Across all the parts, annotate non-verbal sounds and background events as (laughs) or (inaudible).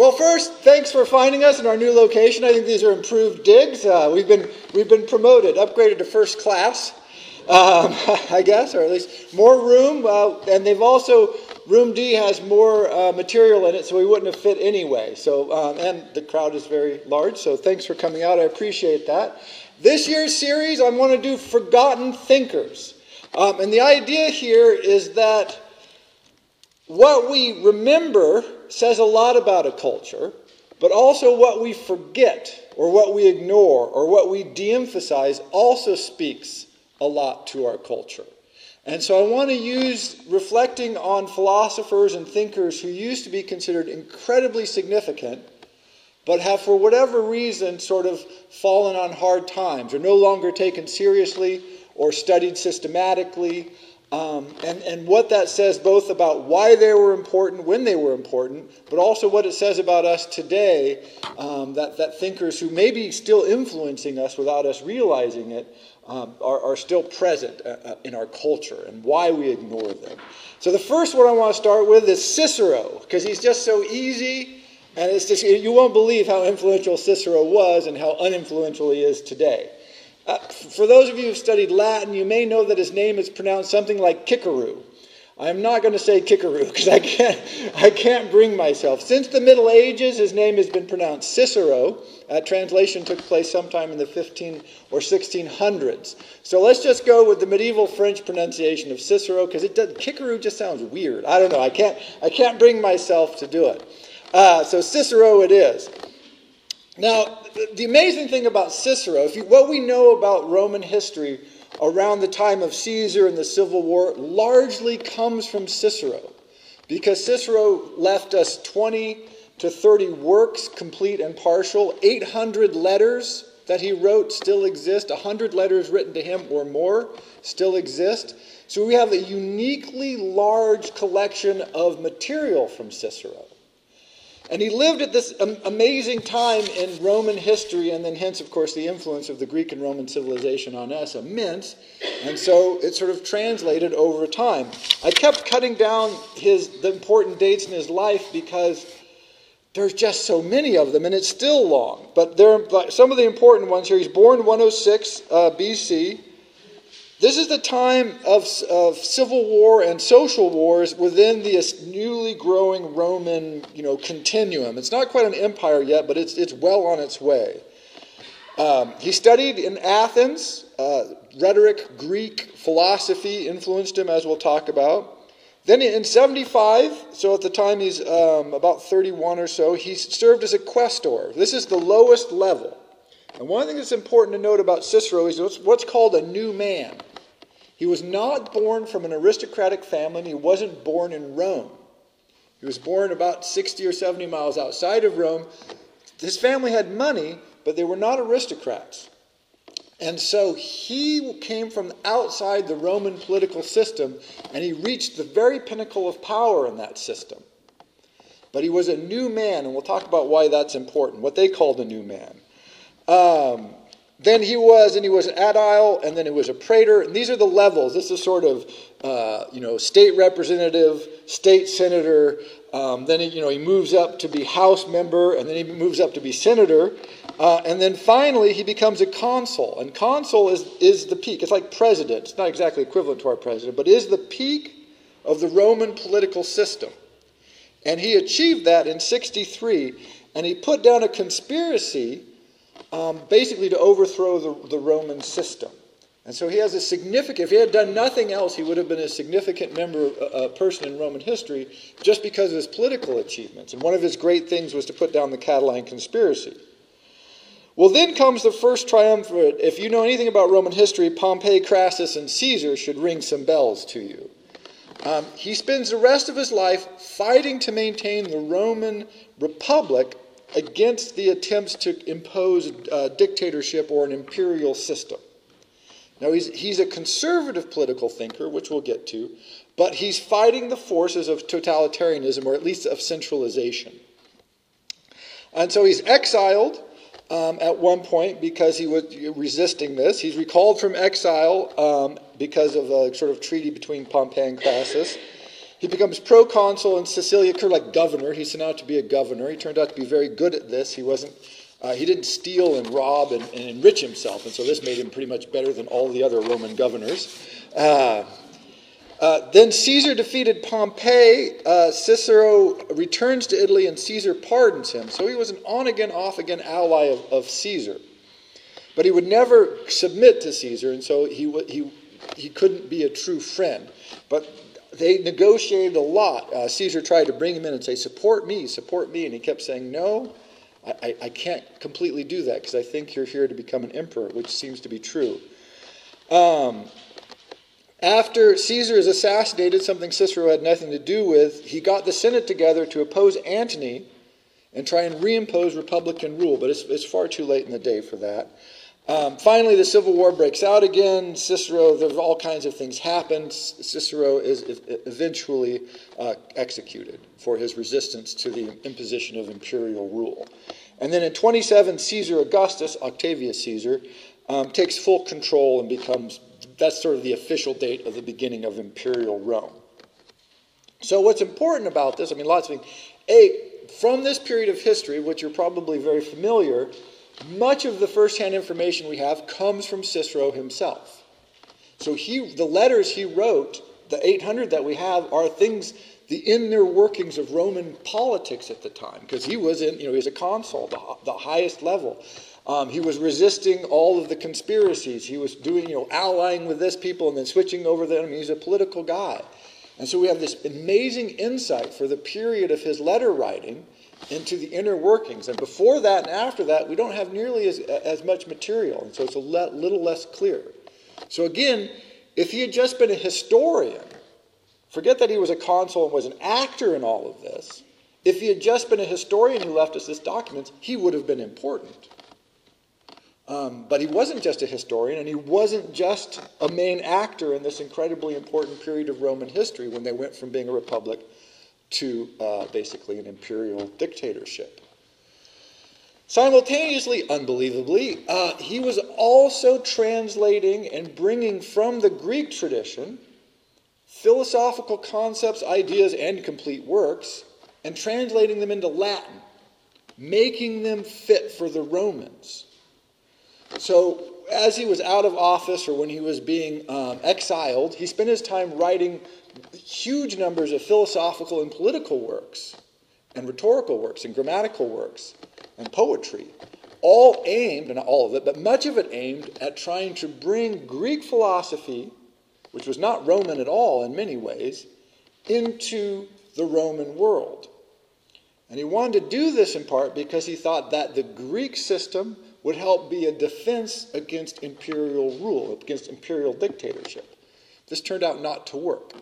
Well, first, thanks for finding us in our new location. I think these are improved digs. Uh, we've been we've been promoted, upgraded to first class, um, (laughs) I guess, or at least more room. Uh, and they've also room D has more uh, material in it, so we wouldn't have fit anyway. So um, and the crowd is very large. So thanks for coming out. I appreciate that. This year's series, I want to do forgotten thinkers, um, and the idea here is that what we remember says a lot about a culture, but also what we forget or what we ignore or what we de emphasize also speaks a lot to our culture. And so I want to use reflecting on philosophers and thinkers who used to be considered incredibly significant, but have for whatever reason sort of fallen on hard times or no longer taken seriously or studied systematically um, and, and what that says both about why they were important, when they were important, but also what it says about us today, um, that, that thinkers who may be still influencing us without us realizing it um, are, are still present uh, uh in our culture and why we ignore them. So the first one I want to start with is Cicero, because he's just so easy, and it's just, you won't believe how influential Cicero was and how uninfluential he is today. Uh, (laughs) for those of you who've studied Latin, you may know that his name is pronounced something like Kikaru. I'm not going to say Kikaru because I can't, I can't bring myself. Since the Middle Ages, his name has been pronounced Cicero. That translation took place sometime in the 15 or 1600s. So let's just go with the medieval French pronunciation of Cicero because it does, Kikaru just sounds weird. I don't know. I can't, I can't bring myself to do it. Uh, so Cicero it is. Now, the amazing thing about Cicero, you, what we know about Roman history around the time of Caesar and the Civil War largely comes from Cicero. Because Cicero left us 20 to 30 works, complete and partial, 800 letters that he wrote still exist, 100 letters written to him or more still exist. So we have a uniquely large collection of material from Cicero. And he lived at this amazing time in Roman history, and then hence, of course, the influence of the Greek and Roman civilization on us immense. And so it sort of translated over time. I kept cutting down his the important dates in his life because there's just so many of them, and it's still long. But there some of the important ones here. He's born 106 uh, BC. This is the time of, of civil war and social wars within the newly growing Roman you know, continuum. It's not quite an empire yet, but it's, it's well on its way. Um, he studied in Athens. Uh, rhetoric, Greek, philosophy influenced him, as we'll talk about. Then in 75, so at the time he's um, about 31 or so, he served as a quaestor. This is the lowest level. And one thing that's important to note about Cicero is what's called a new man. He was not born from an aristocratic family, he wasn't born in Rome. He was born about 60 or 70 miles outside of Rome. His family had money, but they were not aristocrats. And so he came from outside the Roman political system, and he reached the very pinnacle of power in that system. But he was a new man, and we'll talk about why that's important, what they called a new man. Um, then he was, and he was an aedile, and then he was a praetor. And these are the levels. This is sort of, uh, you know, state representative, state senator. Um, then he, you know he moves up to be house member, and then he moves up to be senator, uh, and then finally he becomes a consul. And consul is is the peak. It's like president. It's not exactly equivalent to our president, but is the peak of the Roman political system. And he achieved that in 63, and he put down a conspiracy um, basically to overthrow the, the Roman system. And so he has a significant, if he had done nothing else, he would have been a significant member, uh, person in Roman history just because of his political achievements. And one of his great things was to put down the Catiline conspiracy. Well, then comes the first triumvirate. If you know anything about Roman history, Pompey, Crassus, and Caesar should ring some bells to you. Um, he spends the rest of his life fighting to maintain the Roman Republic against the attempts to impose a dictatorship or an imperial system. Now, he's, he's a conservative political thinker, which we'll get to, but he's fighting the forces of totalitarianism, or at least of centralization. And so he's exiled um, at one point because he was resisting this. He's recalled from exile um, because of a sort of treaty between Pompey and Crassus. He becomes proconsul in Cilicia, kind of like governor. He's sent out to be a governor. He turned out to be very good at this. He wasn't. Uh, he didn't steal and rob and, and, enrich himself, and so this made him pretty much better than all the other Roman governors. Uh, uh, then Caesar defeated Pompey. Uh, Cicero returns to Italy, and Caesar pardons him. So he was an on again, off again ally of, of Caesar. But he would never submit to Caesar, and so he, he, he couldn't be a true friend. But they negotiated a lot. Uh, Caesar tried to bring him in and say, Support me, support me. And he kept saying, No, I, I can't completely do that because I think you're here to become an emperor, which seems to be true. Um, after Caesar is assassinated, something Cicero had nothing to do with, he got the Senate together to oppose Antony and try and reimpose Republican rule, but it's, it's far too late in the day for that. Um, finally, the Civil War breaks out again. Cicero, there's all kinds of things happen. Cicero is eventually uh, executed for his resistance to the imposition of imperial rule. And then in 27, Caesar Augustus, Octavius Caesar, um, takes full control and becomes, that's sort of the official date of the beginning of imperial Rome. So, what's important about this, I mean, lots of things. A, from this period of history, which you're probably very familiar, much of the firsthand information we have comes from Cicero himself. So he, the letters he wrote, the 800 that we have, are things, the inner workings of Roman politics at the time, because he was in, you know, he was a consul, the, the highest level. Um, he was resisting all of the conspiracies. He was doing, you know, allying with this people and then switching over them. Mean, he's a political guy. And so we have this amazing insight for the period of his letter writing into the inner workings. And before that and after that, we don't have nearly as, as much material. And so it's a le- little less clear. So again, if he had just been a historian, forget that he was a consul and was an actor in all of this. If he had just been a historian who left us this document, he would have been important. Um, but he wasn't just a historian, and he wasn't just a main actor in this incredibly important period of Roman history when they went from being a republic to uh, basically an imperial dictatorship. Simultaneously, unbelievably, uh, he was also translating and bringing from the Greek tradition philosophical concepts, ideas, and complete works, and translating them into Latin, making them fit for the Romans. So, as he was out of office or when he was being um, exiled, he spent his time writing huge numbers of philosophical and political works, and rhetorical works, and grammatical works, and poetry, all aimed, and not all of it, but much of it aimed at trying to bring Greek philosophy, which was not Roman at all in many ways, into the Roman world. And he wanted to do this in part because he thought that the Greek system would help be a defense against imperial rule, against imperial dictatorship. This turned out not to work.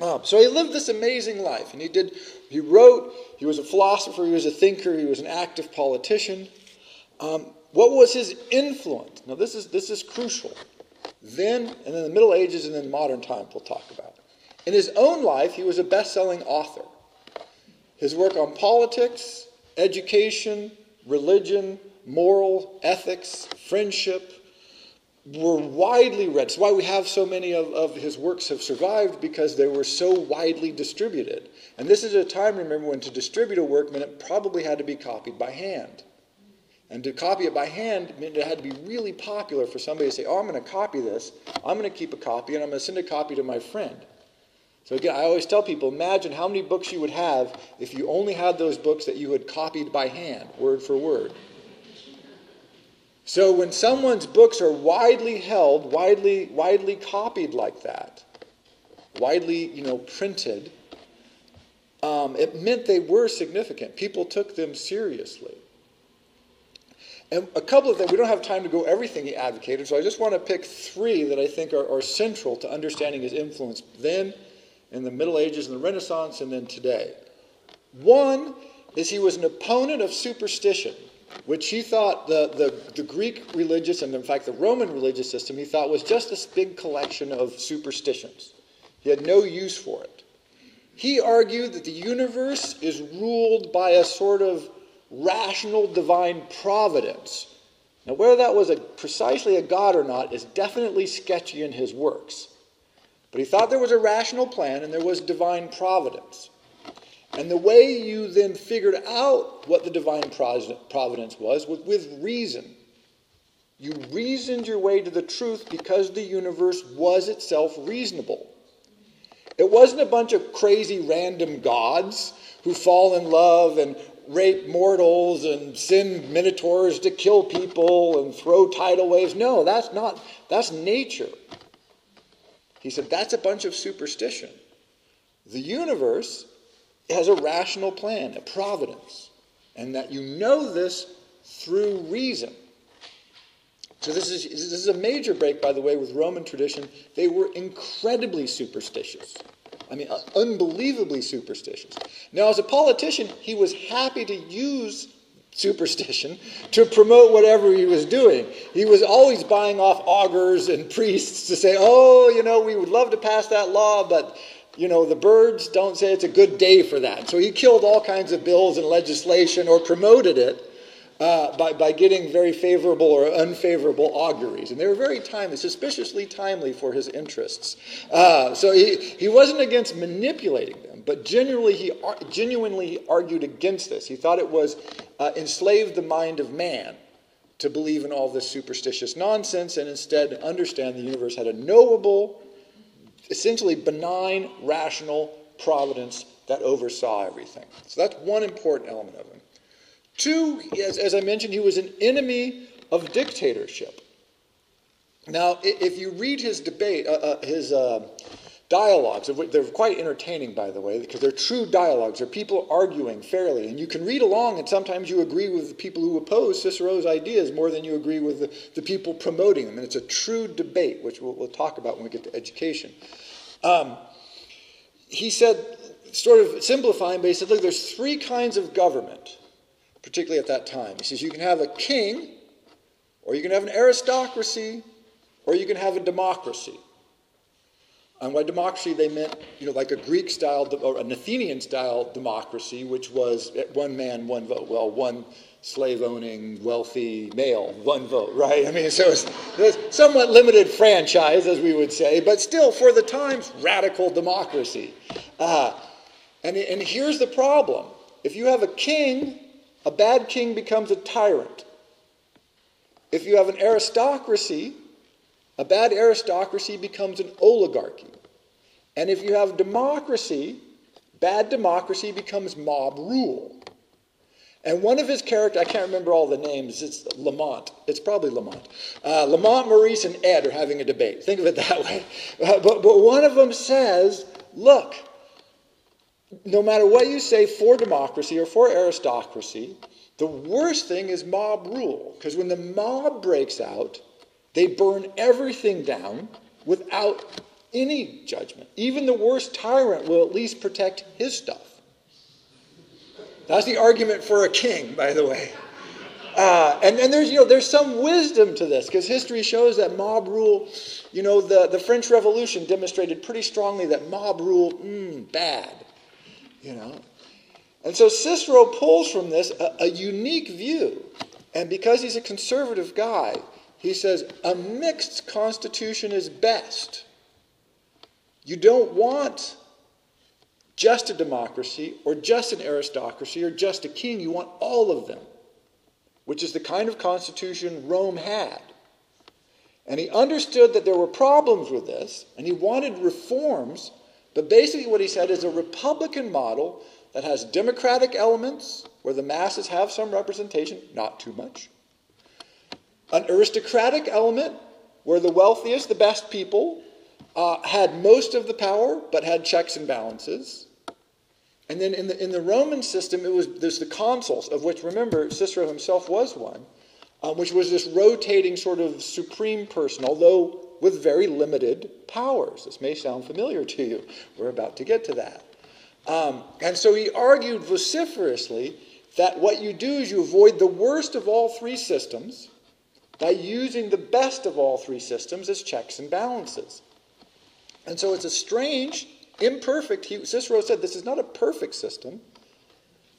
Um, so he lived this amazing life, and he did. He wrote. He was a philosopher. He was a thinker. He was an active politician. Um, what was his influence? Now this is this is crucial. Then and then the Middle Ages and then modern times we'll talk about. In his own life, he was a best-selling author. His work on politics, education, religion, moral, ethics, friendship, were widely read. That's why we have so many of, of his works have survived because they were so widely distributed. And this is a time, remember, when to distribute a work meant it probably had to be copied by hand. And to copy it by hand meant it had to be really popular for somebody to say, Oh, I'm going to copy this. I'm going to keep a copy and I'm going to send a copy to my friend. So again, I always tell people imagine how many books you would have if you only had those books that you had copied by hand, word for word. So when someone's books are widely held, widely, widely copied like that, widely, you know, printed, um, it meant they were significant. People took them seriously. And a couple of things, we don't have time to go everything he advocated, so I just want to pick three that I think are, are central to understanding his influence then, in the Middle Ages and the Renaissance, and then today. One is he was an opponent of superstition which he thought the, the, the, Greek religious, and in fact the Roman religious system, he thought was just this big collection of superstitions. He had no use for it. He argued that the universe is ruled by a sort of rational divine providence. Now, whether that was a, precisely a god or not is definitely sketchy in his works. But he thought there was a rational plan and there was divine providence. And the way you then figured out what the divine providence was was with reason. You reasoned your way to the truth because the universe was itself reasonable. It wasn't a bunch of crazy random gods who fall in love and rape mortals and send minotaurs to kill people and throw tidal waves. No, that's not, that's nature. He said, that's a bunch of superstition. The universe has a rational plan, a providence, and that you know this through reason. So this is, this is a major break, by the way, with Roman tradition. They were incredibly superstitious. I mean, uh, unbelievably superstitious. Now, as a politician, he was happy to use superstition to promote whatever he was doing. He was always buying off augurs and priests to say, oh, you know, we would love to pass that law, but, you know, the birds don't say it's a good day for that. So he killed all kinds of bills and legislation or promoted it. Uh, by, by getting very favorable or unfavorable auguries. And they were very timely, suspiciously timely for his interests. Uh, so he, he wasn't against manipulating them but genuinely he, genuinely he argued against this. He thought it was uh, enslaved the mind of man to believe in all this superstitious nonsense and instead understand the universe had a knowable, essentially benign, rational providence that oversaw everything. So that's one important element of him. Two, as, as I mentioned, he was an enemy of dictatorship. Now, if you read his debate, uh, uh, his uh, dialogues. They're quite entertaining, by the way, because they're true dialogues. They're people arguing fairly. And you can read along, and sometimes you agree with the people who oppose Cicero's ideas more than you agree with the, the people promoting them. And it's a true debate, which we'll, we'll talk about when we get to education. Um, he said, sort of simplifying, but he said, look, there's three kinds of government, particularly at that time. He says, you can have a king, or you can have an aristocracy, or you can have a democracy. And by democracy, they meant, you know, like a Greek style or an Athenian style democracy, which was one man, one vote. Well, one slave owning, wealthy male, one vote, right? I mean, so it's, it's somewhat limited franchise, as we would say, but still, for the times, radical democracy. Uh, and, and here's the problem if you have a king, a bad king becomes a tyrant. If you have an aristocracy, a bad aristocracy becomes an oligarchy. And if you have democracy, bad democracy becomes mob rule. And one of his characters, I can't remember all the names, it's Lamont. It's probably Lamont. Uh, Lamont, Maurice, and Ed are having a debate. Think of it that way. Uh, but, but one of them says, look, no matter what you say for democracy or for aristocracy, the worst thing is mob rule. Because when the mob breaks out, they burn everything down without any judgment. Even the worst tyrant will at least protect his stuff. That's the argument for a king, by the way. Uh, and, and there's, you know, there's some wisdom to this because history shows that mob rule, you know, the, the French Revolution demonstrated pretty strongly that mob rule, mm, bad, you know. And so Cicero pulls from this a, a unique view. And because he's a conservative guy, he says a mixed constitution is best. You don't want just a democracy or just an aristocracy or just a king. You want all of them, which is the kind of constitution Rome had. And he understood that there were problems with this, and he wanted reforms. But basically, what he said is a republican model that has democratic elements where the masses have some representation, not too much, an aristocratic element where the wealthiest, the best people, uh, had most of the power but had checks and balances. And then in the, in the Roman system, it was there's the consuls, of which remember Cicero himself was one, um, which was this rotating sort of supreme person, although with very limited powers. This may sound familiar to you. We're about to get to that. Um, and so he argued vociferously that what you do is you avoid the worst of all three systems by using the best of all three systems as checks and balances. And so it's a strange, imperfect, he, Cicero said this is not a perfect system,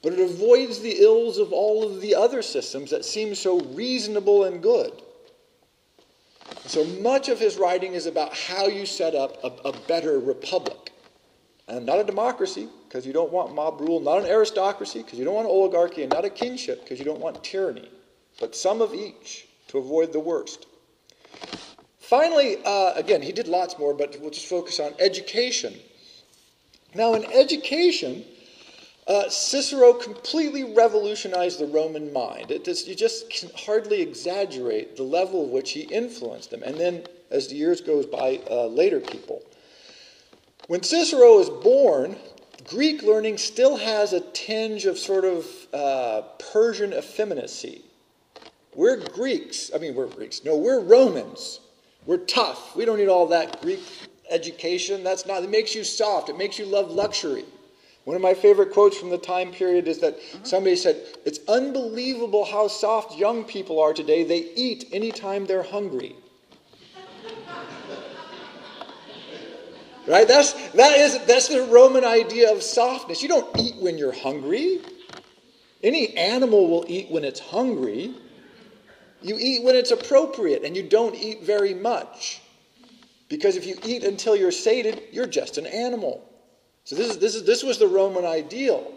but it avoids the ills of all of the other systems that seem so reasonable and good. So much of his writing is about how you set up a, a better republic. And not a democracy, because you don't want mob rule, not an aristocracy, because you don't want oligarchy, and not a kingship, because you don't want tyranny, but some of each to avoid the worst. Finally, uh, again, he did lots more, but we'll just focus on education. Now, in education, uh, Cicero completely revolutionized the Roman mind. You just can hardly exaggerate the level of which he influenced them. And then, as the years goes by, uh, later people. When Cicero is born, Greek learning still has a tinge of sort of uh, Persian effeminacy. We're Greeks. I mean, we're Greeks. No, we're Romans. We're tough. We don't need all that Greek education. That's not, it makes you soft. It makes you love luxury. One of my favorite quotes from the time period is that somebody said, It's unbelievable how soft young people are today. They eat anytime they're hungry. right? That's, that is, that's the Roman idea of softness. You don't eat when you're hungry. Any animal will eat when it's hungry. You eat when it's appropriate, and you don't eat very much. Because if you eat until you're sated, you're just an animal. So this, is, this, is, this was the Roman ideal.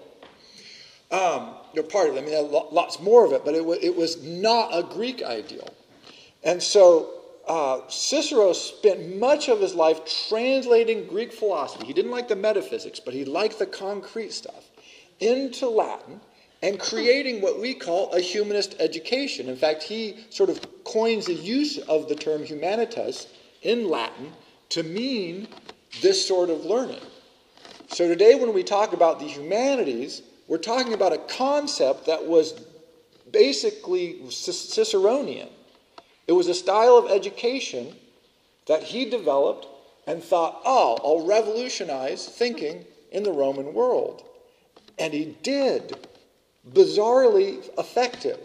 Um, you're part of it. I mean, lots more of it, but it, it was not a Greek ideal. And so uh, Cicero spent much of his life translating Greek philosophy. He didn't like the metaphysics, but he liked the concrete stuff into Latin and creating what we call a humanist education. In fact, he sort of coins the use of the term humanitas in Latin to mean this sort of learning. So today, when we talk about the humanities, we're talking about a concept that was basically Ciceronian. It was a style of education that he developed and thought, oh, I'll revolutionize thinking in the Roman world. And he did. Bizarrely effective.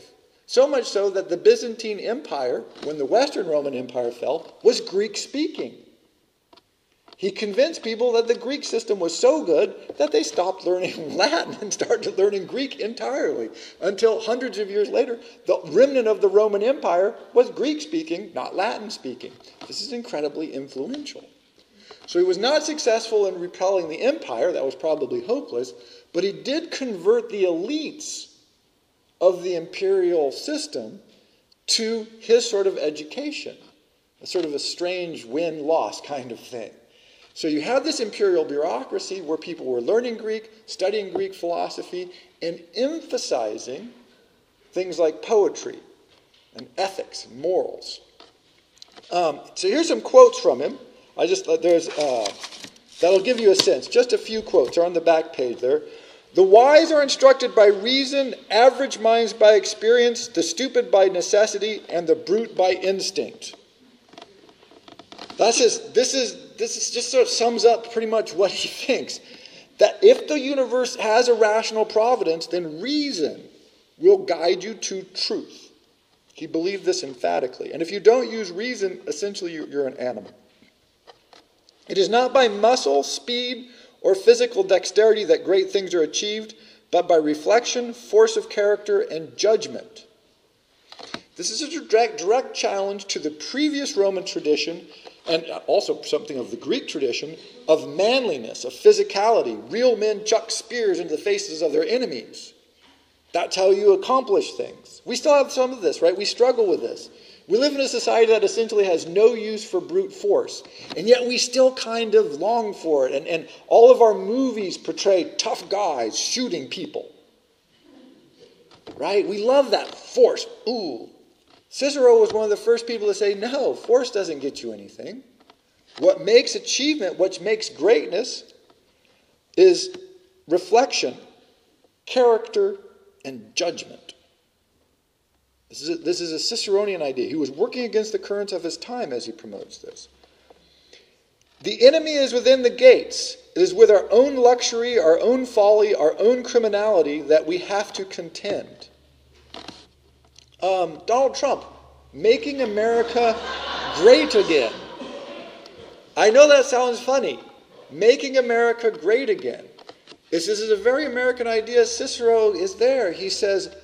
So much so that the Byzantine Empire, when the Western Roman Empire fell, was Greek speaking. He convinced people that the Greek system was so good that they stopped learning (laughs) Latin and started learning Greek entirely. Until hundreds of years later, the remnant of the Roman Empire was Greek speaking, not Latin speaking. This is incredibly influential. So he was not successful in repelling the empire, that was probably hopeless, but he did convert the elites of the imperial system to his sort of education, a sort of a strange win loss kind of thing. So you have this imperial bureaucracy where people were learning Greek, studying Greek philosophy, and emphasizing things like poetry and ethics and morals. Um, so here's some quotes from him. I just uh, there's uh, that'll give you a sense. Just a few quotes are on the back page there. The wise are instructed by reason, average minds by experience, the stupid by necessity, and the brute by instinct. That's just this is this is just sort of sums up pretty much what he (laughs) thinks. That if the universe has a rational providence, then reason will guide you to truth. He believed this emphatically. And if you don't use reason, essentially you're an animal. It is not by muscle, speed, or physical dexterity that great things are achieved, but by reflection, force of character, and judgment. This is a direct, direct challenge to the previous Roman tradition and also something of the Greek tradition of manliness, of physicality. Real men chuck spears into the faces of their enemies. That's how you accomplish things. We still have some of this, right? We struggle with this. We live in a society that essentially has no use for brute force, and yet we still kind of long for it. And, and all of our movies portray tough guys shooting people. Right? We love that force. Ooh, Cicero was one of the first people to say, no, force doesn't get you anything. What makes achievement, what makes greatness, is reflection, character, and judgment. This is, a, this is a Ciceronian idea. He was working against the currents of his time as he promotes this. The enemy is within the gates. It is with our own luxury, our own folly, our own criminality that we have to contend. Um, Donald Trump, making America great again. I know that sounds funny. Making America great again. This is a very American idea. Cicero is there. He says,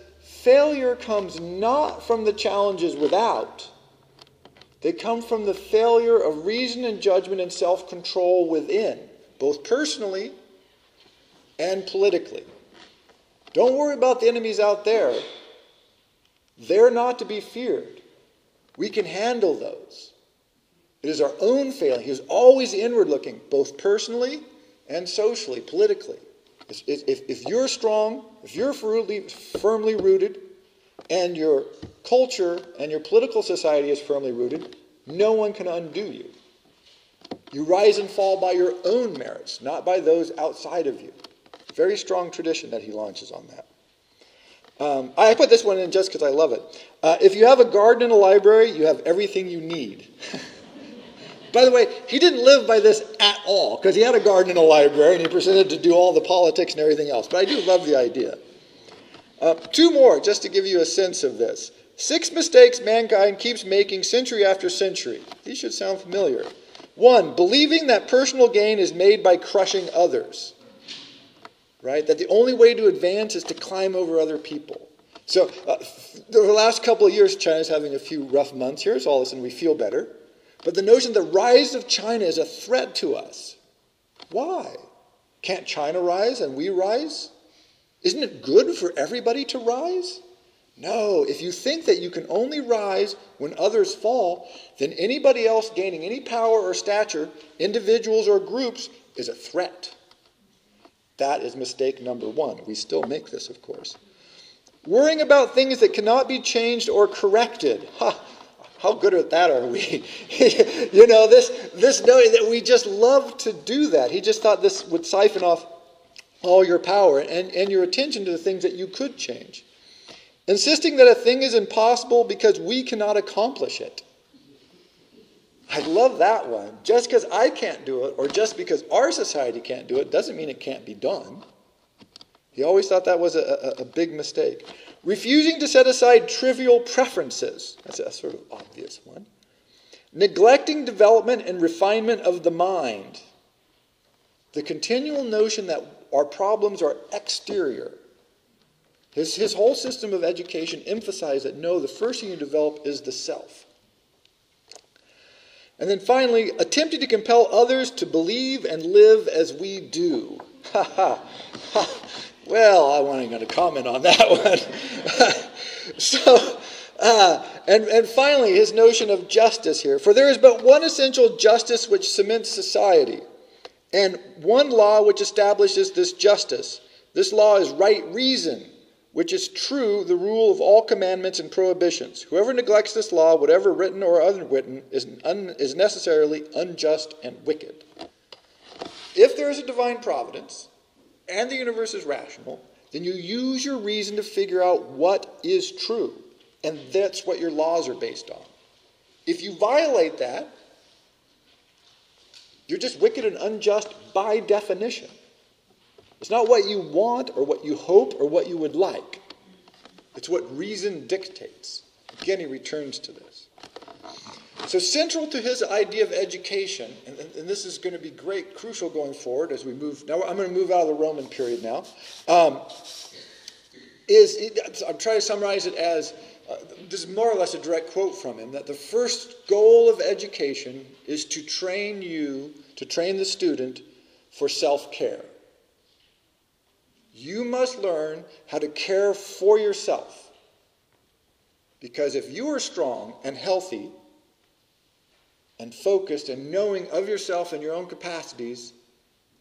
failure comes not from the challenges without, They come from the failure of reason and judgment and self control within, both personally and politically. Don't worry about the enemies out there. They're not to be feared. We can handle those. It is our own failing. He is always inward looking, both personally and socially, politically. If, if, you're strong, if you're firmly rooted, and your culture and your political society is firmly rooted, no one can undo you. You rise and fall by your own merits, not by those outside of you. Very strong tradition that he launches on that. Um, I put this one in just because I love it. Uh, if you have a garden and a library, you have everything you need. (laughs) by the way, he didn't live by this at all because he had a garden and a library and he proceeded to do all the politics and everything else. But I do love the idea. Uh, two more, just to give you a sense of this. Six mistakes mankind keeps making century after century. These should sound familiar. One, believing that personal gain is made by crushing others right? That the only way to advance is to climb over other people. So, uh, the last couple of years, China's having a few rough months here, so all of a sudden we feel better. But the notion the rise of China is a threat to us. Why? Can't China rise and we rise? Isn't it good for everybody to rise? No, if you think that you can only rise when others fall, then anybody else gaining any power or stature, individuals or groups, is a threat. That is mistake number one. We still make this, of course. Worrying about things that cannot be changed or corrected. Ha, how good at that are we? (laughs) you know, this, this knowing that we just love to do that. He just thought this would siphon off all your power and, and your attention to the things that you could change. Insisting that a thing is impossible because we cannot accomplish it. I love that one. Just because I can't do it, or just because our society can't do it, doesn't mean it can't be done. He always thought that was a, a, a big mistake. Refusing to set aside trivial preferences. That's a sort of obvious one. Neglecting development and refinement of the mind. The continual notion that our problems are exterior. His, his whole system of education emphasized that no, the first thing you develop is the self. And then finally, attempting to compel others to believe and live as we do. (laughs) Ha ha. Well, I wasn't going to comment on that (laughs) one. so, uh, and, and finally, his notion of justice here. For there is but one essential justice which cements society, and one law which establishes this justice. This law is right reason which is true the rule of all commandments and prohibitions. Whoever neglects this law, whatever written or unwritten, is, un, is necessarily unjust and wicked. If there is a divine providence and the universe is rational, then you use your reason to figure out what is true. And that's what your laws are based on. If you violate that, you're just wicked and unjust by definition. It's not what you want or what you hope or what you would like. It's what reason dictates. Again, he returns to this. So, central to his idea of education, and, and, this is going to be great, crucial going forward as we move. Now, I'm going to move out of the Roman period now. Um, is I'm trying to summarize it as uh, this is more or less a direct quote from him that the first goal of education is to train you, to train the student for self care. You must learn how to care for yourself. Because if you are strong and healthy and focused and knowing of yourself and your own capacities,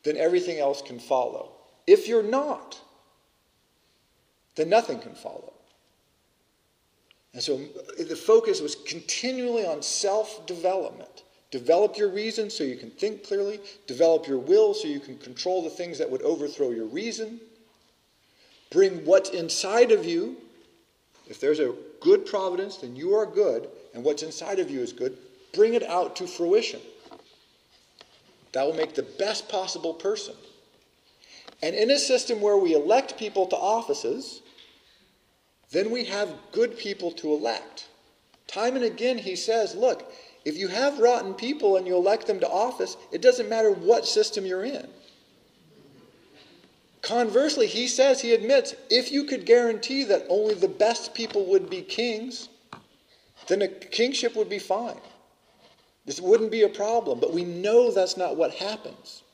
then everything else can follow. If you're not, then nothing can follow. And so uh, the focus was continually on self development. Develop your reason so you can think clearly, develop your will so you can control the things that would overthrow your reason, Bring what's inside of you. If there's a good providence, then you are good, and what's inside of you is good. Bring it out to fruition. That will make the best possible person. And in a system where we elect people to offices, then we have good people to elect. Time and again, he says, look, if you have rotten people and you elect them to office, it doesn't matter what system you're in. Conversely, he says, he admits, if you could guarantee that only the best people would be kings, then a kingship would be fine. This wouldn't be a problem, but we know that's not what happens.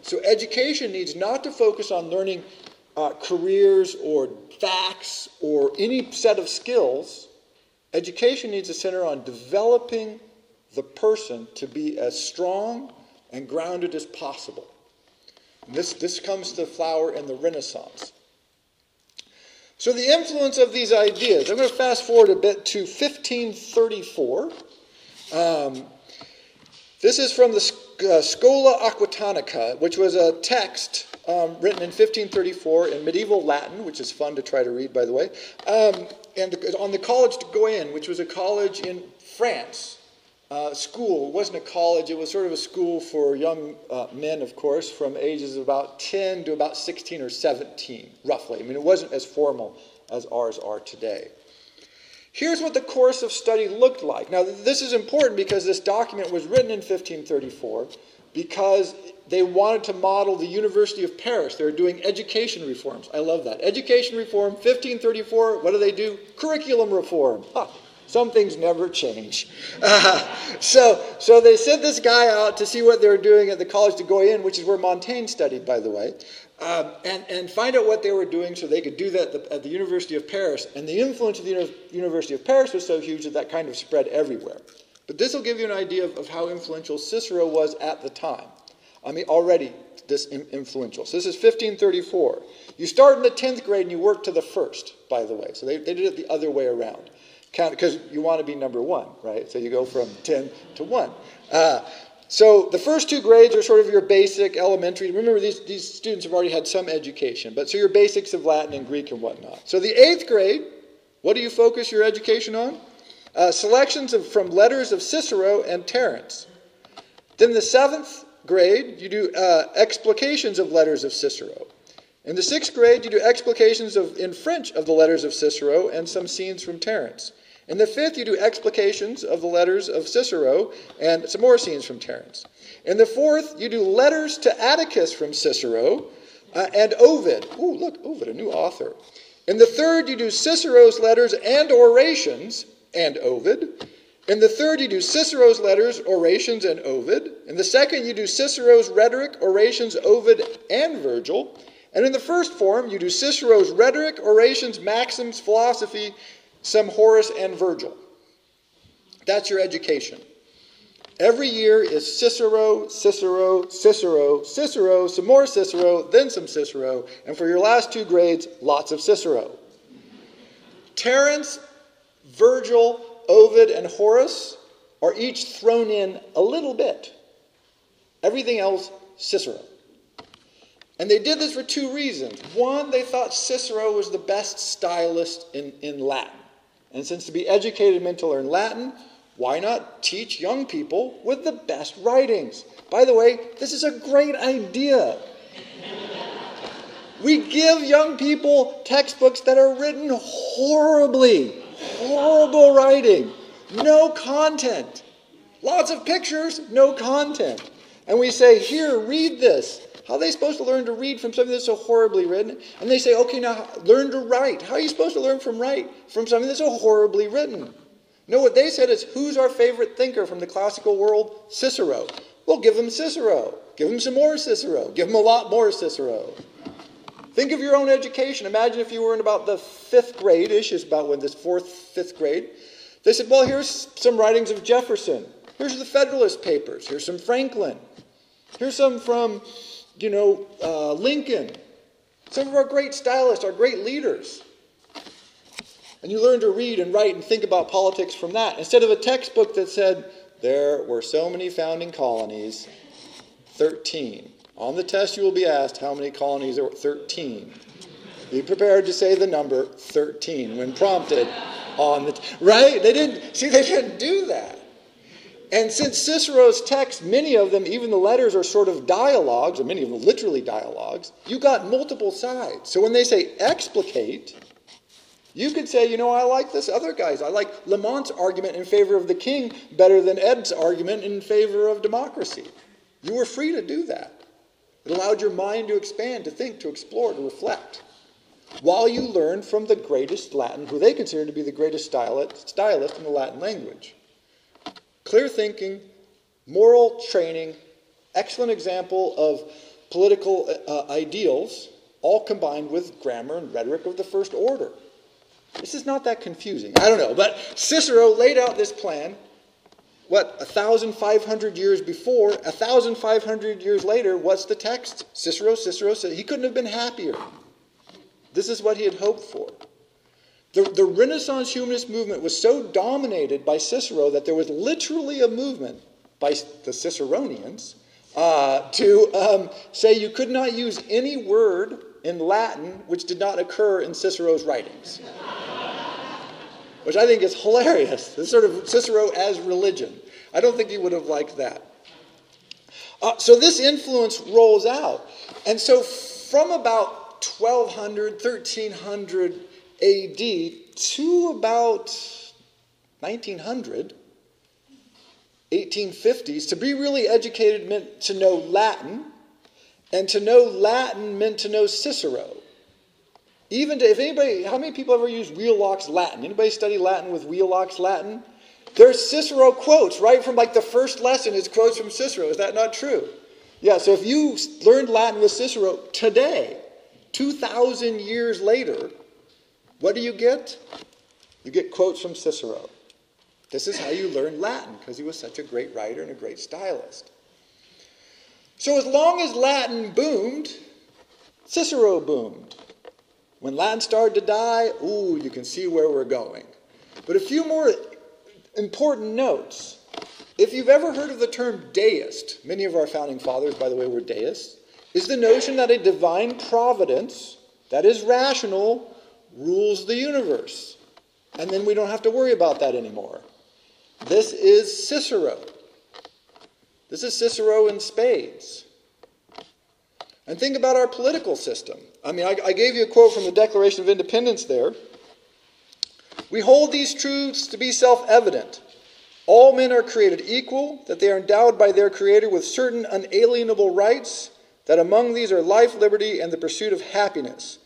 So education needs not to focus on learning uh, careers or facts or any set of skills. Education needs to center on developing the person to be as strong and grounded as possible. And this, this comes to flower in the Renaissance. So, the influence of these ideas, I'm going to fast forward a bit to 1534. Um, this is from the uh, Schola Aquitanica, which was a text um, written in 1534 in medieval Latin, which is fun to try to read, by the way, um, and on the College de Guyenne, which was a college in France. Uh, school. It wasn't a college, it was sort of a school for young uh, men, of course, from ages of about 10 to about 16 or 17, roughly. I mean, it wasn't as formal as ours are today. Here's what the course of study looked like. Now, this is important because this document was written in 1534 because they wanted to model the University of Paris. They were doing education reforms. I love that. Education reform, 1534, what do they do? Curriculum reform. Huh. Some things never change. Uh, so, so they sent this guy out to see what they were doing at the College de Guyenne, which is where Montaigne studied, by the way. Um, and, and find out what they were doing so they could do that at the, at the University of Paris. And the influence of the Uni- University of Paris was so huge that that kind of spread everywhere. But this will give you an idea of, of how influential Cicero was at the time. I mean, already this influential. So this is 1534. You start in the 10th grade and you work to the first, by the way. So they, they did it the other way around. Because you want to be number one, right? So you go from 10 to 1. Uh, so the first two grades are sort of your basic elementary. Remember, these, these students have already had some education, but so your basics of Latin and Greek and whatnot. So the eighth grade, what do you focus your education on? Uh, selections of, from letters of Cicero and Terence. Then the seventh grade, you do uh, explications of letters of Cicero. In the sixth grade, you do explications of, in French of the letters of Cicero and some scenes from Terence. In the fifth, you do explications of the letters of Cicero and some more scenes from Terence. In the fourth, you do letters to Atticus from Cicero uh, and Ovid. Ooh, look, Ovid, a new author. In the third, you do Cicero's letters and orations and Ovid. In the third, you do Cicero's letters, orations, and Ovid. In the second, you do Cicero's rhetoric, orations, Ovid, and Virgil. And in the first form, you do Cicero's rhetoric, orations, maxims, philosophy, some Horace and Virgil. That's your education. Every year is Cicero, Cicero, Cicero, Cicero, some more Cicero, then some Cicero, and for your last two grades, lots of Cicero. Terence, Virgil, Ovid, and Horace are each thrown in a little bit. Everything else, Cicero. And they did this for two reasons. One, they thought Cicero was the best stylist in, in Latin. And since to be educated meant to learn Latin, why not teach young people with the best writings? By the way, this is a great idea. We give young people textbooks that are written horribly, horrible writing, no content, lots of pictures, no content. And we say, Here, read this. How are they supposed to learn to read from something that's so horribly written? And they say, okay, now learn to write. How are you supposed to learn from write from something that's so horribly written? No, what they said is, who's our favorite thinker from the classical world? Cicero. Well, give them Cicero. Give them some more Cicero. Give them a lot more Cicero. Think of your own education. Imagine if you were in about the fifth grade ish, is about when this fourth, fifth grade. They said, well, here's some writings of Jefferson. Here's the Federalist Papers. Here's some Franklin. Here's some from you know, uh, Lincoln, some of our great stylists, our great leaders. And you learn to read and write and think about politics from that. Instead of a textbook that said, there were so many founding colonies, 13. On the test, you will be asked how many colonies there were. 13. Be prepared to say the number 13 when prompted on the. T- right? They didn't. See, they didn't do that. And since Cicero's texts, many of them, even the letters, are sort of dialogues, or many of them literally dialogues, you got multiple sides. So when they say explicate, you could say, you know, I like this other guy's. I like Lamont's argument in favor of the king better than Ebb's argument in favor of democracy. You were free to do that. It allowed your mind to expand, to think, to explore, to reflect. While you learned from the greatest Latin, who they considered to be the greatest stylist in the Latin language. Clear thinking, moral training, excellent example of political uh, ideals, all combined with grammar and rhetoric of the first order. This is not that confusing. I don't know, but Cicero laid out this plan. What, 1,500 years before, 1,500 years later, what's the text? Cicero, Cicero said he couldn't have been happier. This is what he had hoped for. The, the Renaissance humanist movement was so dominated by Cicero that there was literally a movement by the Ciceronians uh, to um, say you could not use any word in Latin which did not occur in Cicero's writings. which I think is hilarious. This sort of Cicero as religion. I don't think he would have liked that. Uh, so this influence rolls out. And so from about 1200, 1300 AD to about 1900, 1850s, to be really educated meant to know Latin, and to know Latin meant to know Cicero. Even to, if anybody, how many people ever use Wheelock's Latin? Anybody study Latin with Wheelock's Latin? There's Cicero quotes right from like the first lesson is quotes from Cicero. Is that not true? Yeah, so if you learned Latin with Cicero today, 2,000 years later, what do you get? You get quotes from Cicero. This is how you learn Latin because he was such a great writer and a great stylist. So, as long as Latin boomed, Cicero boomed. When Latin started to die, ooh, you can see where we're going. But a few more important notes. If you've ever heard of the term deist, many of our founding fathers, by the way, were deists, is the notion that a divine providence that is rational rules the universe. And then we don't have to worry about that anymore. This is Cicero. This is Cicero in spades. And think about our political system. I mean, I, I, gave you a quote from the Declaration of Independence there. We hold these truths to be self evident. All men are created equal, that they are endowed by their Creator with certain unalienable rights, that among these are life, liberty, and the pursuit of happiness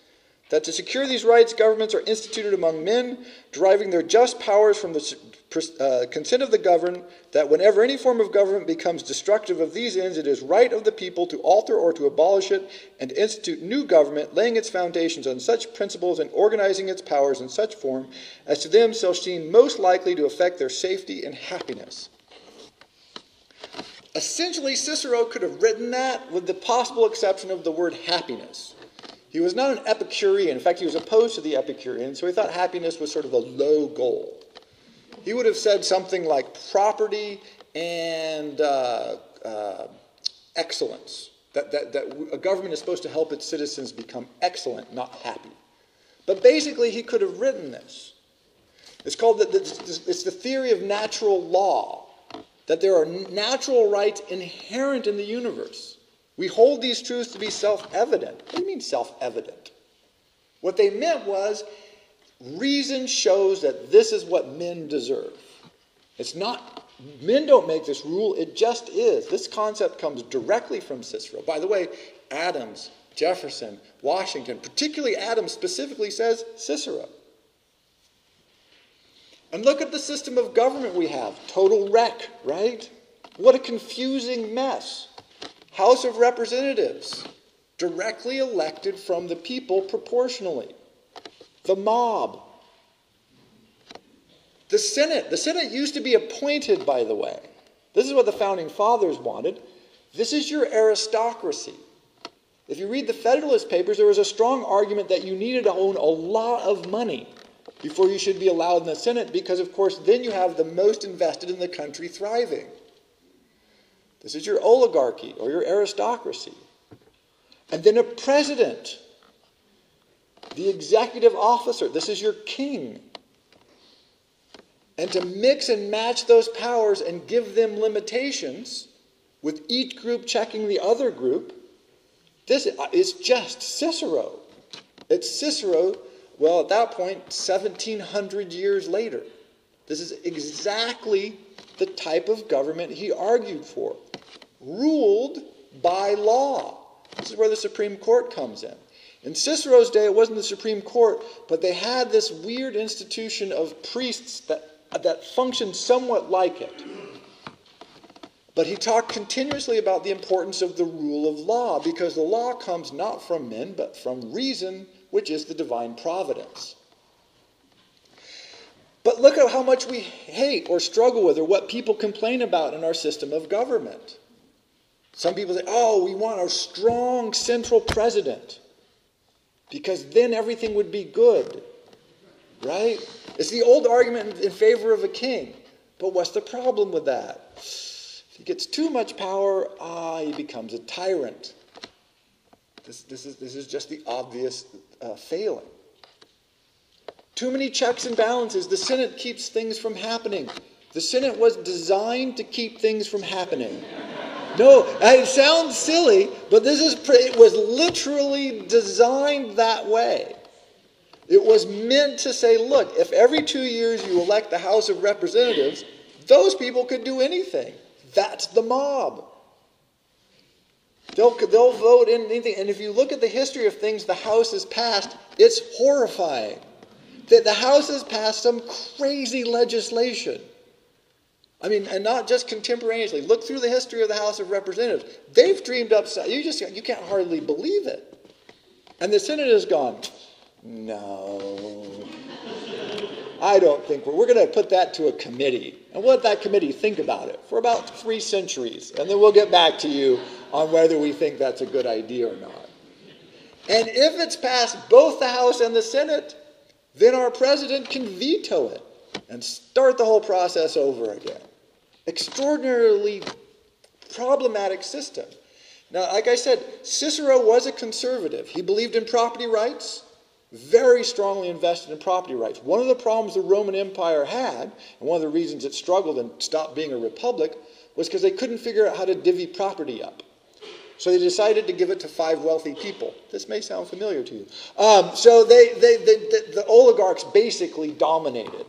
that to secure these rights, governments are instituted among men, deriving their just powers from the uh, consent of the governed, that whenever any form of government becomes destructive of these ends, it is right of the people to alter or to abolish it, and institute new government, laying its foundations on such principles and organizing its powers in such form as to them shall seem most likely to affect their safety and happiness. Essentially, Cicero could have written that with the possible exception of the word happiness. He was not an Epicurean. In fact, he was opposed to the Epicurean, so he thought happiness was sort of a low goal. He would have said something like property and uh, uh, excellence. That, that, that a government is supposed to help its citizens become excellent, not happy. But basically, he could have written this. It's called the, the, it's the theory of natural law, that there are natural rights inherent in the universe. We hold these truths to be self evident. What do you mean self evident? What they meant was reason shows that this is what men deserve. It's not, men don't make this rule, it just is. This concept comes directly from Cicero. By the way, Adams, Jefferson, Washington, particularly Adams specifically says Cicero. And look at the system of government we have total wreck, right? What a confusing mess. House of Representatives, directly elected from the people proportionally. The mob. The Senate. The Senate used to be appointed, by the way. This is what the founding fathers wanted. This is your aristocracy. If you read the Federalist Papers, there was a strong argument that you needed to own a lot of money before you should be allowed in the Senate, because, of course, then you have the most invested in the country thriving. This is your oligarchy or your aristocracy. And then a president, the executive officer. This is your king. And to mix and match those powers and give them limitations, with each group checking the other group, this is just Cicero. It's Cicero, well, at that point, 1700 years later. This is exactly the type of government he argued for ruled by law. This is where the Supreme Court comes in. In Cicero's day, it wasn't the Supreme Court, but they had this weird institution of priests that, that functioned somewhat like it. But he talked continuously about the importance of the rule of law because the law comes not from men, but from reason, which is the divine providence. But look at how much we hate or struggle with, or what people complain about in our system of government. Some people say, oh, we want a strong central president because then everything would be good. Right? It's the old argument in favor of a king. But what's the problem with that? If he gets too much power, ah, he becomes a tyrant. This, this, is, this is just the obvious uh, failing. Too many checks and balances. The Senate keeps things from happening. The Senate was designed to keep things from happening. No, it sounds silly, but this is it was literally designed that way. It was meant to say, look, if every two years you elect the House of Representatives, those people could do anything. That's the mob. They'll, they'll vote in anything. And if you look at the history of things the House has passed, it's horrifying. That the House has passed some crazy legislation. I mean, and not just contemporaneously. Look through the history of the House of Representatives. They've dreamed up. stuff. You just you can't hardly believe it. And the Senate has gone. No. I don't think we're, we're going to put that to a committee and we'll let that committee think about it for about three centuries. And then we'll get back to you on whether we think that's a good idea or not. And if it's passed both the House and the Senate, then our president can veto it and start the whole process over again. Extraordinarily problematic system. Now, like I said, Cicero was a conservative. He believed in property rights very strongly invested in property rights. One of the problems the Roman Empire had, and one of the reasons it struggled and stopped being a republic, was because they couldn't figure out how to divvy property up. So they decided to give it to five wealthy people. This may sound familiar to you. Um, so they, they, they, the, the, oligarchs basically dominated.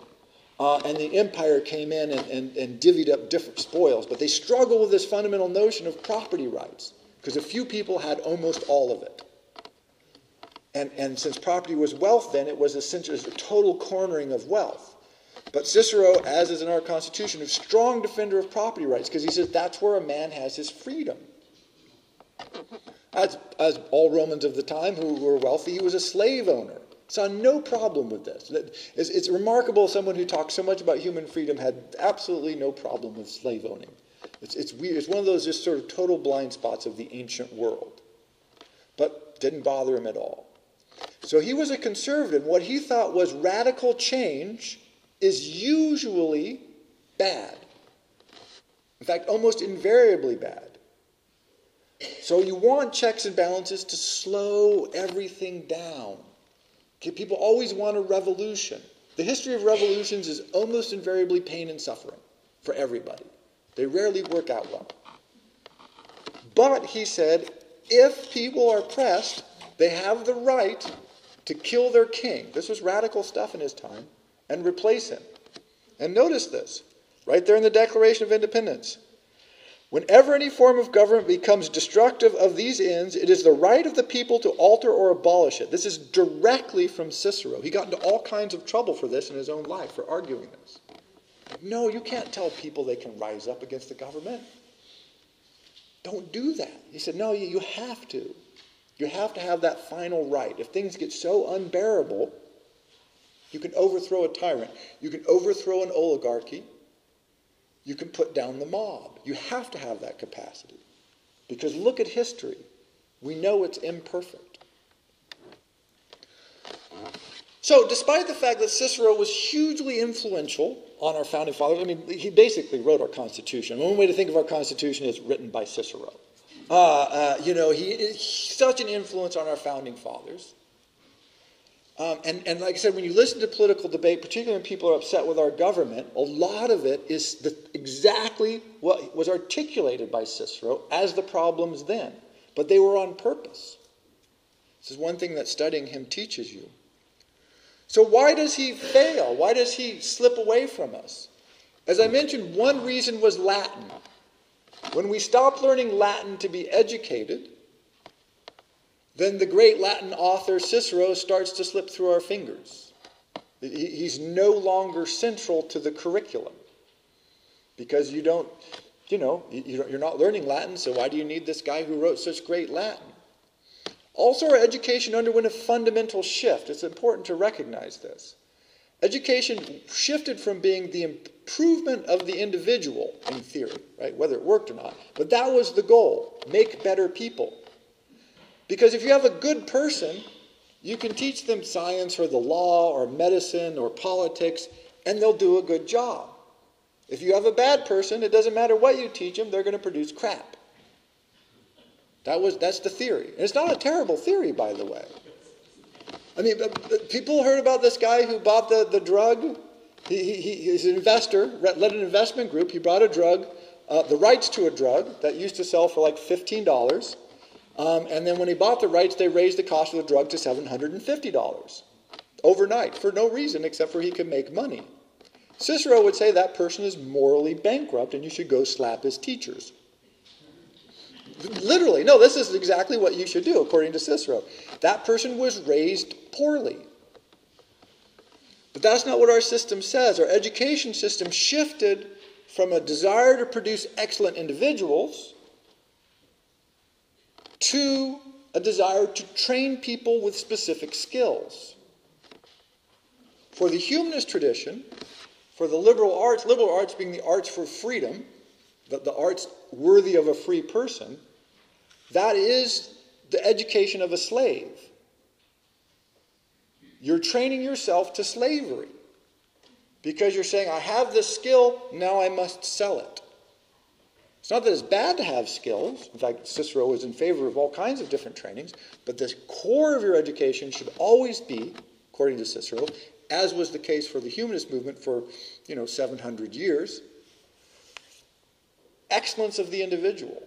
Uh, and the empire came in and, and, and divvied up different spoils. But they struggled with this fundamental notion of property rights because a few people had almost all of it. And, and since property was wealth, then it was essentially a total cornering of wealth. But Cicero, as is in our Constitution, is a strong defender of property rights because he says that's where a man has his freedom. As, as all Romans of the time who were wealthy, he was a slave owner. Saw no problem with this. It's, it's remarkable someone who talks so much about human freedom had absolutely no problem with slave owning. It's, it's weird. It's one of those just sort of total blind spots of the ancient world. But didn't bother him at all. So he was a conservative. What he thought was radical change is usually bad. In fact, almost invariably bad. So you want checks and balances to slow everything down. People always want a revolution. The history of revolutions is almost invariably pain and suffering for everybody. They rarely work out well. But, he said, if people are pressed, they have the right to kill their king. This was radical stuff in his time, and replace him. And notice this, right there in the Declaration of Independence. Whenever any form of government becomes destructive of these ends, it is the right of the people to alter or abolish it. This is directly from Cicero. He got into all kinds of trouble for this in his own life, for arguing this. No, you can't tell people they can rise up against the government. Don't do that. He said, no, you have to. You have to have that final right. If things get so unbearable, you can overthrow a tyrant, you can overthrow an oligarchy, you can put down the mob. You have to have that capacity. Because look at history. We know it's imperfect. So, despite the fact that Cicero was hugely influential on our founding fathers, I mean, he basically wrote our Constitution. One way to think of our Constitution is written by Cicero. Uh, uh, you know, he is such an influence on our founding fathers. Um, and, and like I said, when you listen to political debate, particularly when people are upset with our government, a lot of it is the, exactly what was articulated by Cicero as the problems then. But they were on purpose. This is one thing that studying him teaches you. So, why does he fail? Why does he slip away from us? As I mentioned, one reason was Latin. When we stop learning Latin to be educated, then the great Latin author Cicero starts to slip through our fingers. He's no longer central to the curriculum because you don't you know, you, you're not learning Latin, so why do you need this guy who wrote such great Latin? Also, our education underwent a fundamental shift. It's important to recognize this. Education shifted from being the improvement of the individual, in theory, right, whether it worked or not, but that was the goal make better people. Because if you have a good person, you can teach them science or the law or medicine or politics, and they'll do a good job. If you have a bad person, it doesn't matter what you teach them, they're going to produce crap. That was, that's the theory. And it's not a terrible theory, by the way. I mean, people heard about this guy who bought the, the drug. He, he, he's an investor, led an investment group. He bought a drug, uh, the rights to a drug that used to sell for like $15. Um, and then when he bought the rights, they raised the cost of the drug to $750 overnight for no reason except for he could make money. Cicero would say that person is morally bankrupt and you should go slap his teachers. Literally, no, this is exactly what you should do, according to Cicero. That person was raised poorly. But that's not what our system says. Our education system shifted from a desire to produce excellent individuals to a desire to train people with specific skills. For the humanist tradition, for the liberal arts, liberal arts being the arts for freedom, the, the arts worthy of a free person, that is the education of a slave. You're training yourself to slavery because you're saying, I have this skill, now I must sell it. It's not that it's bad to have skills. In fact, Cicero was in favor of all kinds of different trainings, but the core of your education should always be, according to Cicero, as was the case for the humanist movement for, you know, 700 years, excellence of the individual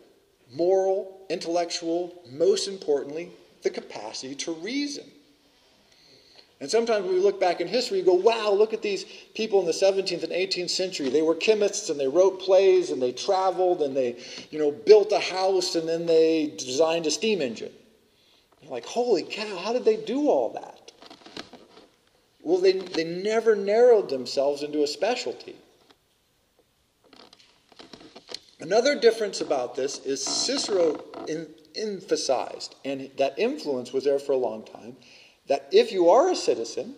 moral, intellectual, most importantly, the capacity to reason. And sometimes when we look back in history, we go, wow, look at these people in the 17th and 18th century. They were chemists and they wrote plays and they traveled and they, you know, built a house and then they designed a steam engine. You're like, holy cow, how did they do all that? Well, they, they never narrowed themselves into a specialty. Another difference about this is Cicero in, emphasized, and that influence was there for a long time, that if you are a citizen,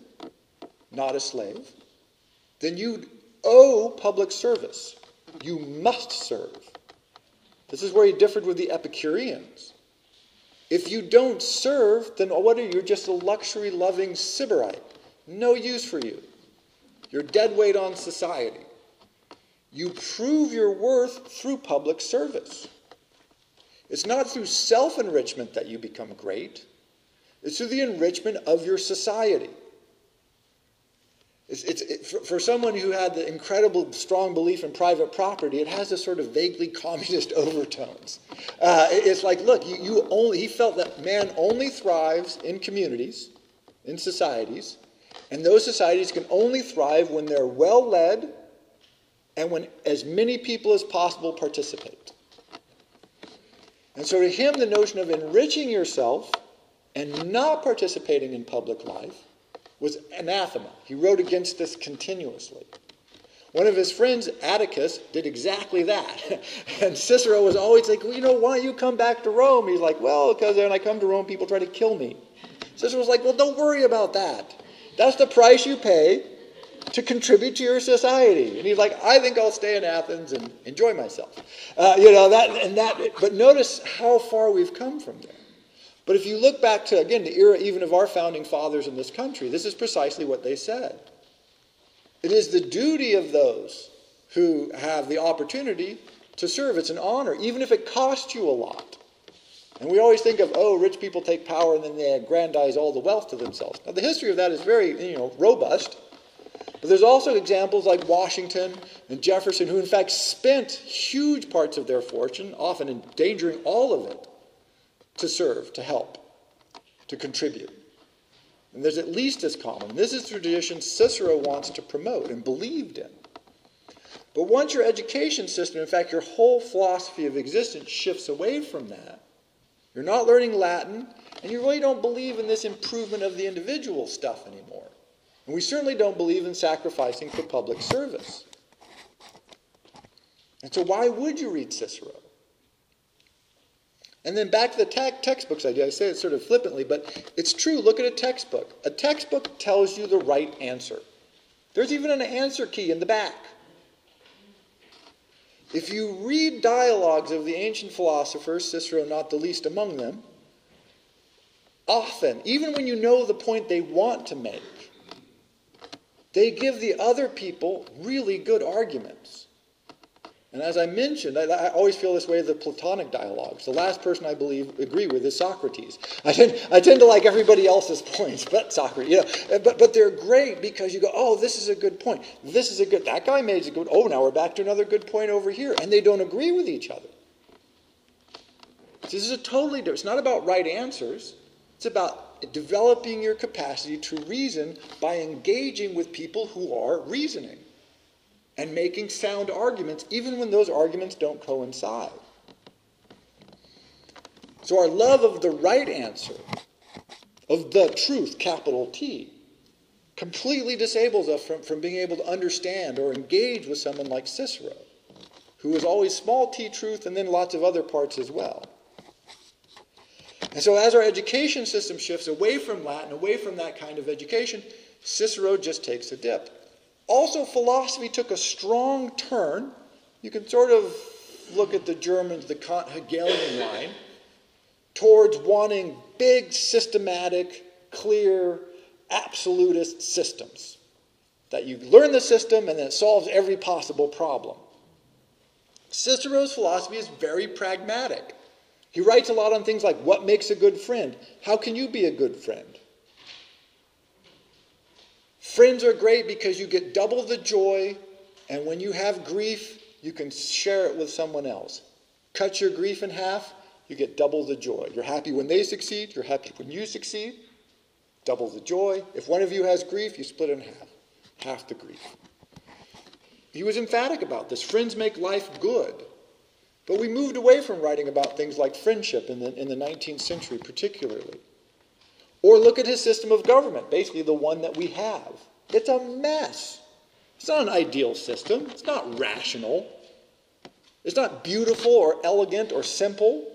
not a slave, then you owe public service. You must serve. This is where he differed with the Epicureans. If you don't serve, then what are you? You're just a luxury loving sybarite. No use for you. You're dead weight on society. You prove your worth through public service. It's not through self enrichment that you become great, it's through the enrichment of your society. It's, it's, it, for, for, someone who had the incredible strong belief in private property, it has this sort of vaguely communist (laughs) overtones. Uh, it, it's like, look, you, you only, he felt that man only thrives in communities, in societies, and those societies can only thrive when they're well led and when as many people as possible participate. And so to him, the notion of enriching yourself and not participating in public life was anathema. He wrote against this continuously. One of his friends, Atticus, did exactly that. (laughs) and Cicero was always like, well, you know, why don't you come back to Rome? He's like, well, because when I come to Rome, people try to kill me. Cicero was like, well, don't worry about that. That's the price you pay to contribute to your society. And he's like, I think I'll stay in Athens and enjoy myself. Uh, you know, that and that. But notice how far we've come from there. But if you look back to, again, the era even of our founding fathers in this country, this is precisely what they said. It is the duty of those who have the opportunity to serve. It's an honor, even if it costs you a lot. And we always think of, oh, rich people take power and then they aggrandize all the wealth to themselves. Now, the history of that is very, you know, robust. But there's also examples like Washington and Jefferson, who in fact spent huge parts of their fortune, often endangering all of it, to serve, to help, to contribute. And there's at least as common. This is the tradition Cicero wants to promote and believed in. But once your education system, in fact, your whole philosophy of existence shifts away from that, you're not learning Latin, and you really don't believe in this improvement of the individual stuff anymore. And we certainly don't believe in sacrificing for public service. And so, why would you read Cicero? And then back to the te- textbooks idea. I say it sort of flippantly, but it's true. Look at a textbook. A textbook tells you the right answer. There's even an answer key in the back. If you read dialogues of the ancient philosophers, Cicero not the least among them, often, even when you know the point they want to make, they give the other people really good arguments. And as I mentioned, I, I, always feel this way of the Platonic dialogues. The last person I believe agree with is Socrates. I tend, I tend to like everybody else's (laughs) points, but Socrates. You know, but, but they're great because you go, oh, this is a good point. This is a good, that guy made a good, oh, now we're back to another good point over here. And they don't agree with each other. This is a totally different, it's not about right answers. It's about developing your capacity to reason by engaging with people who are reasoning and making sound arguments, even when those arguments don't coincide. So, our love of the right answer, of the truth, capital T, completely disables us from, from being able to understand or engage with someone like Cicero, who is always small t truth and then lots of other parts as well. And so, as our education system shifts away from Latin, away from that kind of education, Cicero just takes a dip. Also, philosophy took a strong turn. You can sort of look at the Germans, the Kant Hegelian line, towards wanting big, systematic, clear, absolutist systems. That you learn the system and then it solves every possible problem. Cicero's philosophy is very pragmatic. He writes a lot on things like what makes a good friend? How can you be a good friend? Friends are great because you get double the joy, and when you have grief, you can share it with someone else. Cut your grief in half, you get double the joy. You're happy when they succeed, you're happy when you succeed, double the joy. If one of you has grief, you split it in half, half the grief. He was emphatic about this. Friends make life good. But we moved away from writing about things like friendship in the, in the 19th century, particularly. Or look at his system of government, basically the one that we have. It's a mess. It's not an ideal system, it's not rational, it's not beautiful or elegant or simple.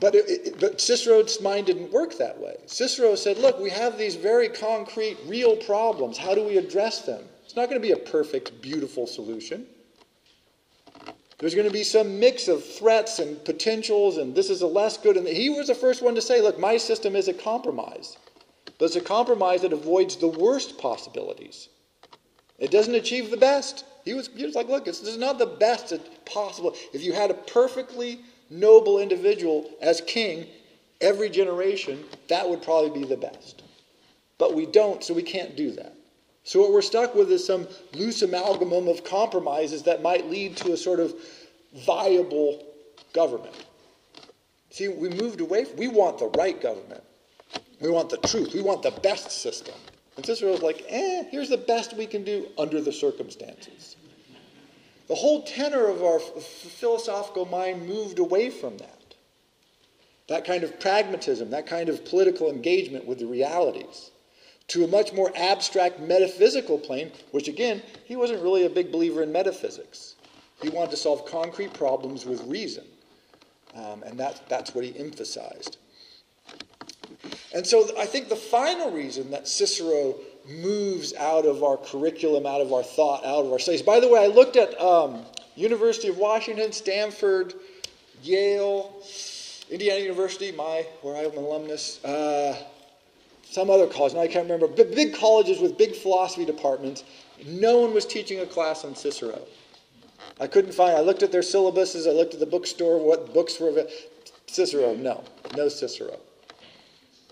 But, it, it, but Cicero's mind didn't work that way. Cicero said, look, we have these very concrete, real problems. How do we address them? It's not going to be a perfect, beautiful solution. There's going to be some mix of threats and potentials, and this is a less good. And he was the first one to say, look, my system is a compromise. But it's a compromise that avoids the worst possibilities. It doesn't achieve the best. He was, he was like, look, this is not the best possible. If you had a perfectly noble individual as king every generation, that would probably be the best. But we don't, so we can't do that. So what we're stuck with is some loose amalgamum of compromises that might lead to a sort of viable government. See, we moved away. From, we want the right government. We want the truth. We want the best system. And Cicero was like, eh, here's the best we can do under the circumstances. The whole tenor of our philosophical mind moved away from that. That kind of pragmatism, that kind of political engagement with the realities to a much more abstract metaphysical plane, which again, he wasn't really a big believer in metaphysics. He wanted to solve concrete problems with reason. Um, and that, that's what he emphasized. And so I think the final reason that Cicero moves out of our curriculum, out of our thought, out of our studies. By the way, I looked at um, University of Washington, Stanford, Yale, Indiana University, my where I'm an alumnus. Uh, some other college, now I can't remember, but big colleges with big philosophy departments, no one was teaching a class on Cicero. I couldn't find, I looked at their syllabuses, I looked at the bookstore, what books were. Cicero, no, no Cicero.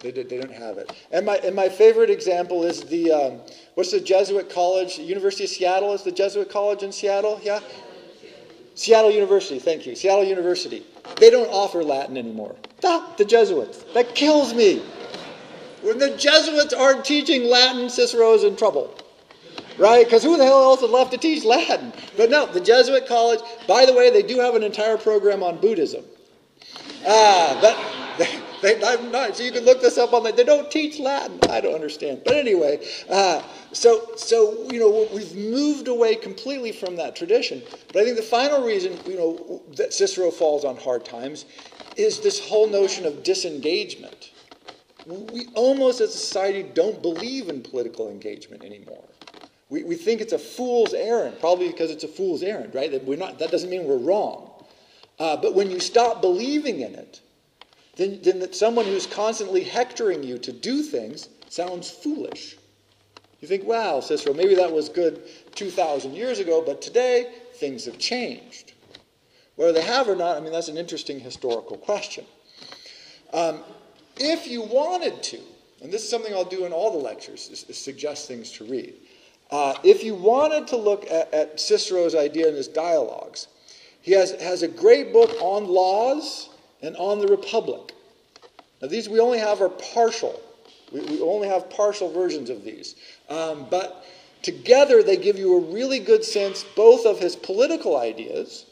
They, did, they don't have it. And my, and my favorite example is the, um, what's the Jesuit college? University of Seattle is the Jesuit college in Seattle? Yeah? Seattle University, thank you. Seattle University. They don't offer Latin anymore. The Jesuits. That kills me. When the Jesuits aren't teaching Latin, Cicero is in trouble. Right? Because who the hell else is left to teach Latin? But no, the Jesuit college, by the way, they do have an entire program on Buddhism. Ah, but (laughs) They, I'm not. So you can look this up on the. They don't teach Latin. I don't understand. But anyway, uh, so so you know we've moved away completely from that tradition. But I think the final reason you know that Cicero falls on hard times is this whole notion of disengagement. We almost as a society don't believe in political engagement anymore. We, we think it's a fool's errand, probably because it's a fool's errand, right? That, we're not, that doesn't mean we're wrong. Uh, but when you stop believing in it, then, then that someone who's constantly hectoring you to do things sounds foolish. You think, wow, Cicero, maybe that was good 2,000 years ago, but today things have changed. Whether they have or not, I mean, that's an interesting historical question. Um, if you wanted to, and this is something I'll do in all the lectures, is, is suggest things to read. Uh, if you wanted to look at, at, Cicero's idea in his dialogues, he has, has a great book on laws and on the Republic. Now, these we only have are partial. We, we only have partial versions of these. Um, but together, they give you a really good sense both of his political ideas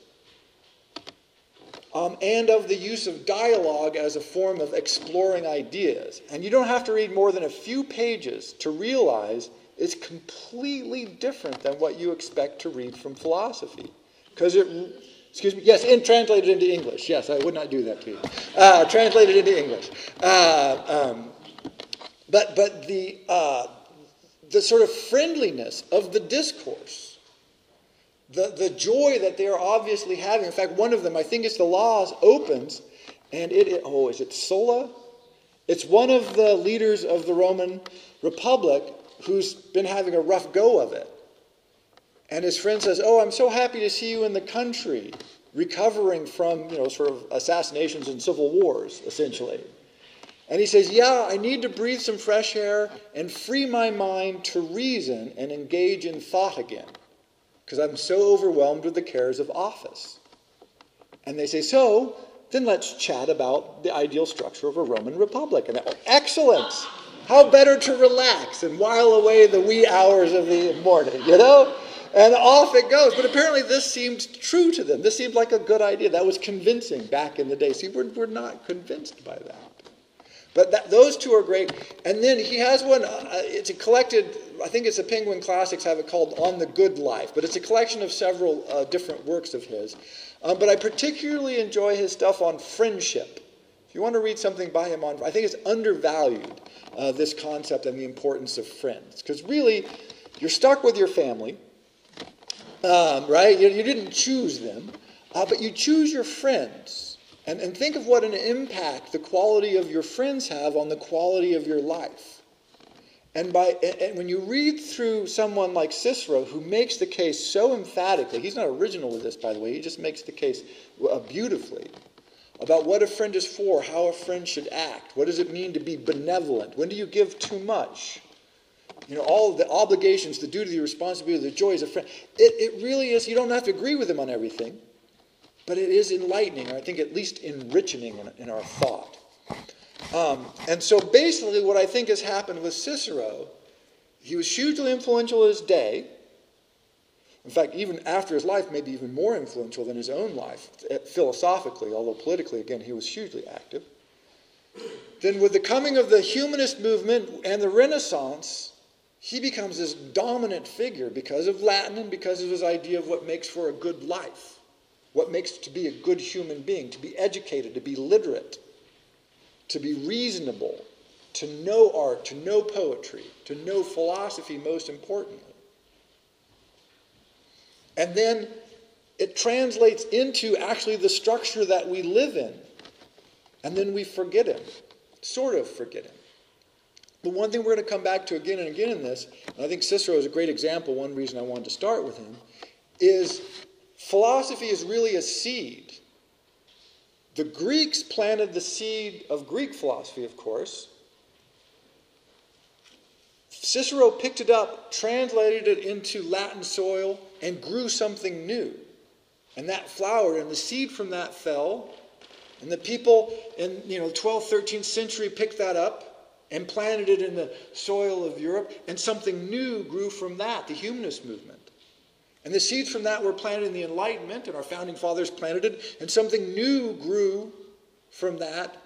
um, and of the use of dialogue as a form of exploring ideas. And you don't have to read more than a few pages to realize it's completely different than what you expect to read from philosophy. Because it, excuse me, yes, and translated into English. Yes, I would not do that to you. Uh, translated into English. Uh, um, but but the, uh, the sort of friendliness of the discourse the, the joy that they are obviously having. In fact, one of them, I think it's the Laws, opens, and it, it oh, is it Sulla? It's one of the leaders of the Roman Republic who's been having a rough go of it. And his friend says, Oh, I'm so happy to see you in the country, recovering from, you know, sort of assassinations and civil wars, essentially. And he says, Yeah, I need to breathe some fresh air and free my mind to reason and engage in thought again because I'm so overwhelmed with the cares of office. And they say, So, then let's chat about the ideal structure of a Roman Republic. And oh, excellent! How better to relax and while away the wee hours of the morning, you know? And off it goes. But apparently, this seemed true to them. This seemed like a good idea. That was convincing back in the day. See, we're, we're not convinced by that. But that, those two are great. And then he has one, uh, it's a collected, I think it's the Penguin Classics have it called On the Good Life, but it's a collection of several uh, different works of his. Um, but I particularly enjoy his stuff on friendship. If you want to read something by him on, I think it's undervalued, uh, this concept and the importance of friends. Because really, you're stuck with your family, um, right? You, you, didn't choose them, uh, but you choose your friends. And, and think of what an impact the quality of your friends have on the quality of your life. And, by, and when you read through someone like Cicero, who makes the case so emphatically, he's not original with this, by the way, he just makes the case uh, beautifully about what a friend is for, how a friend should act, what does it mean to be benevolent, when do you give too much, you know, all the obligations, the duty, the responsibility, the joys of friend. It, it really is, you don't have to agree with him on everything. But it is enlightening, or I think at least enriching in, in our thought. Um, and so basically, what I think has happened with Cicero, he was hugely influential in his day. In fact, even after his life, maybe even more influential than his own life, eh, philosophically, although politically, again, he was hugely active. Then, with the coming of the humanist movement and the Renaissance, he becomes this dominant figure because of Latin and because of his idea of what makes for a good life what makes to be a good human being, to be educated, to be literate, to be reasonable, to know art, to know poetry, to know philosophy, most importantly. And then it translates into actually the structure that we live in. And then we forget him, sort of forget him. The one thing we're going to come back to again and again in this, and I think Cicero is a great example, one reason I wanted to start with him, is Philosophy is really a seed. The Greeks planted the seed of Greek philosophy, of course. Cicero picked it up, translated it into Latin soil, and grew something new. And that flowered, and the seed from that fell. And the people in you know 12th, 13th century picked that up and planted it in the soil of Europe, and something new grew from that, the humanist movement. And the seeds from that were planted in the Enlightenment, and our founding fathers planted it, and something new grew from that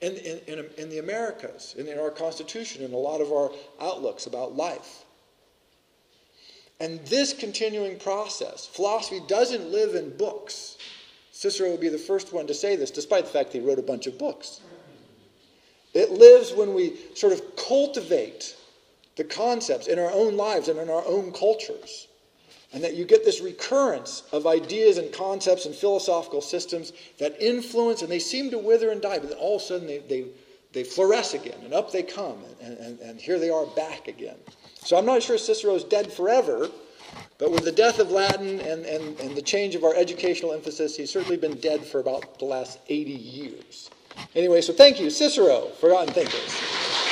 in, in, in, in the Americas, in, in our Constitution, in a lot of our outlooks about life. And this continuing process, philosophy doesn't live in books. Cicero would be the first one to say this, despite the fact that he wrote a bunch of books. It lives when we sort of cultivate the concepts in our own lives and in our own cultures. And that you get this recurrence of ideas and concepts and philosophical systems that influence and they seem to wither and die, but then all of a sudden they, they, they flourish again and up they come and, and, and here they are back again. So I'm not sure Cicero's dead forever, but with the death of Latin and, and, and the change of our educational emphasis, he's certainly been dead for about the last 80 years. Anyway, so thank you, Cicero, Forgotten Thinkers.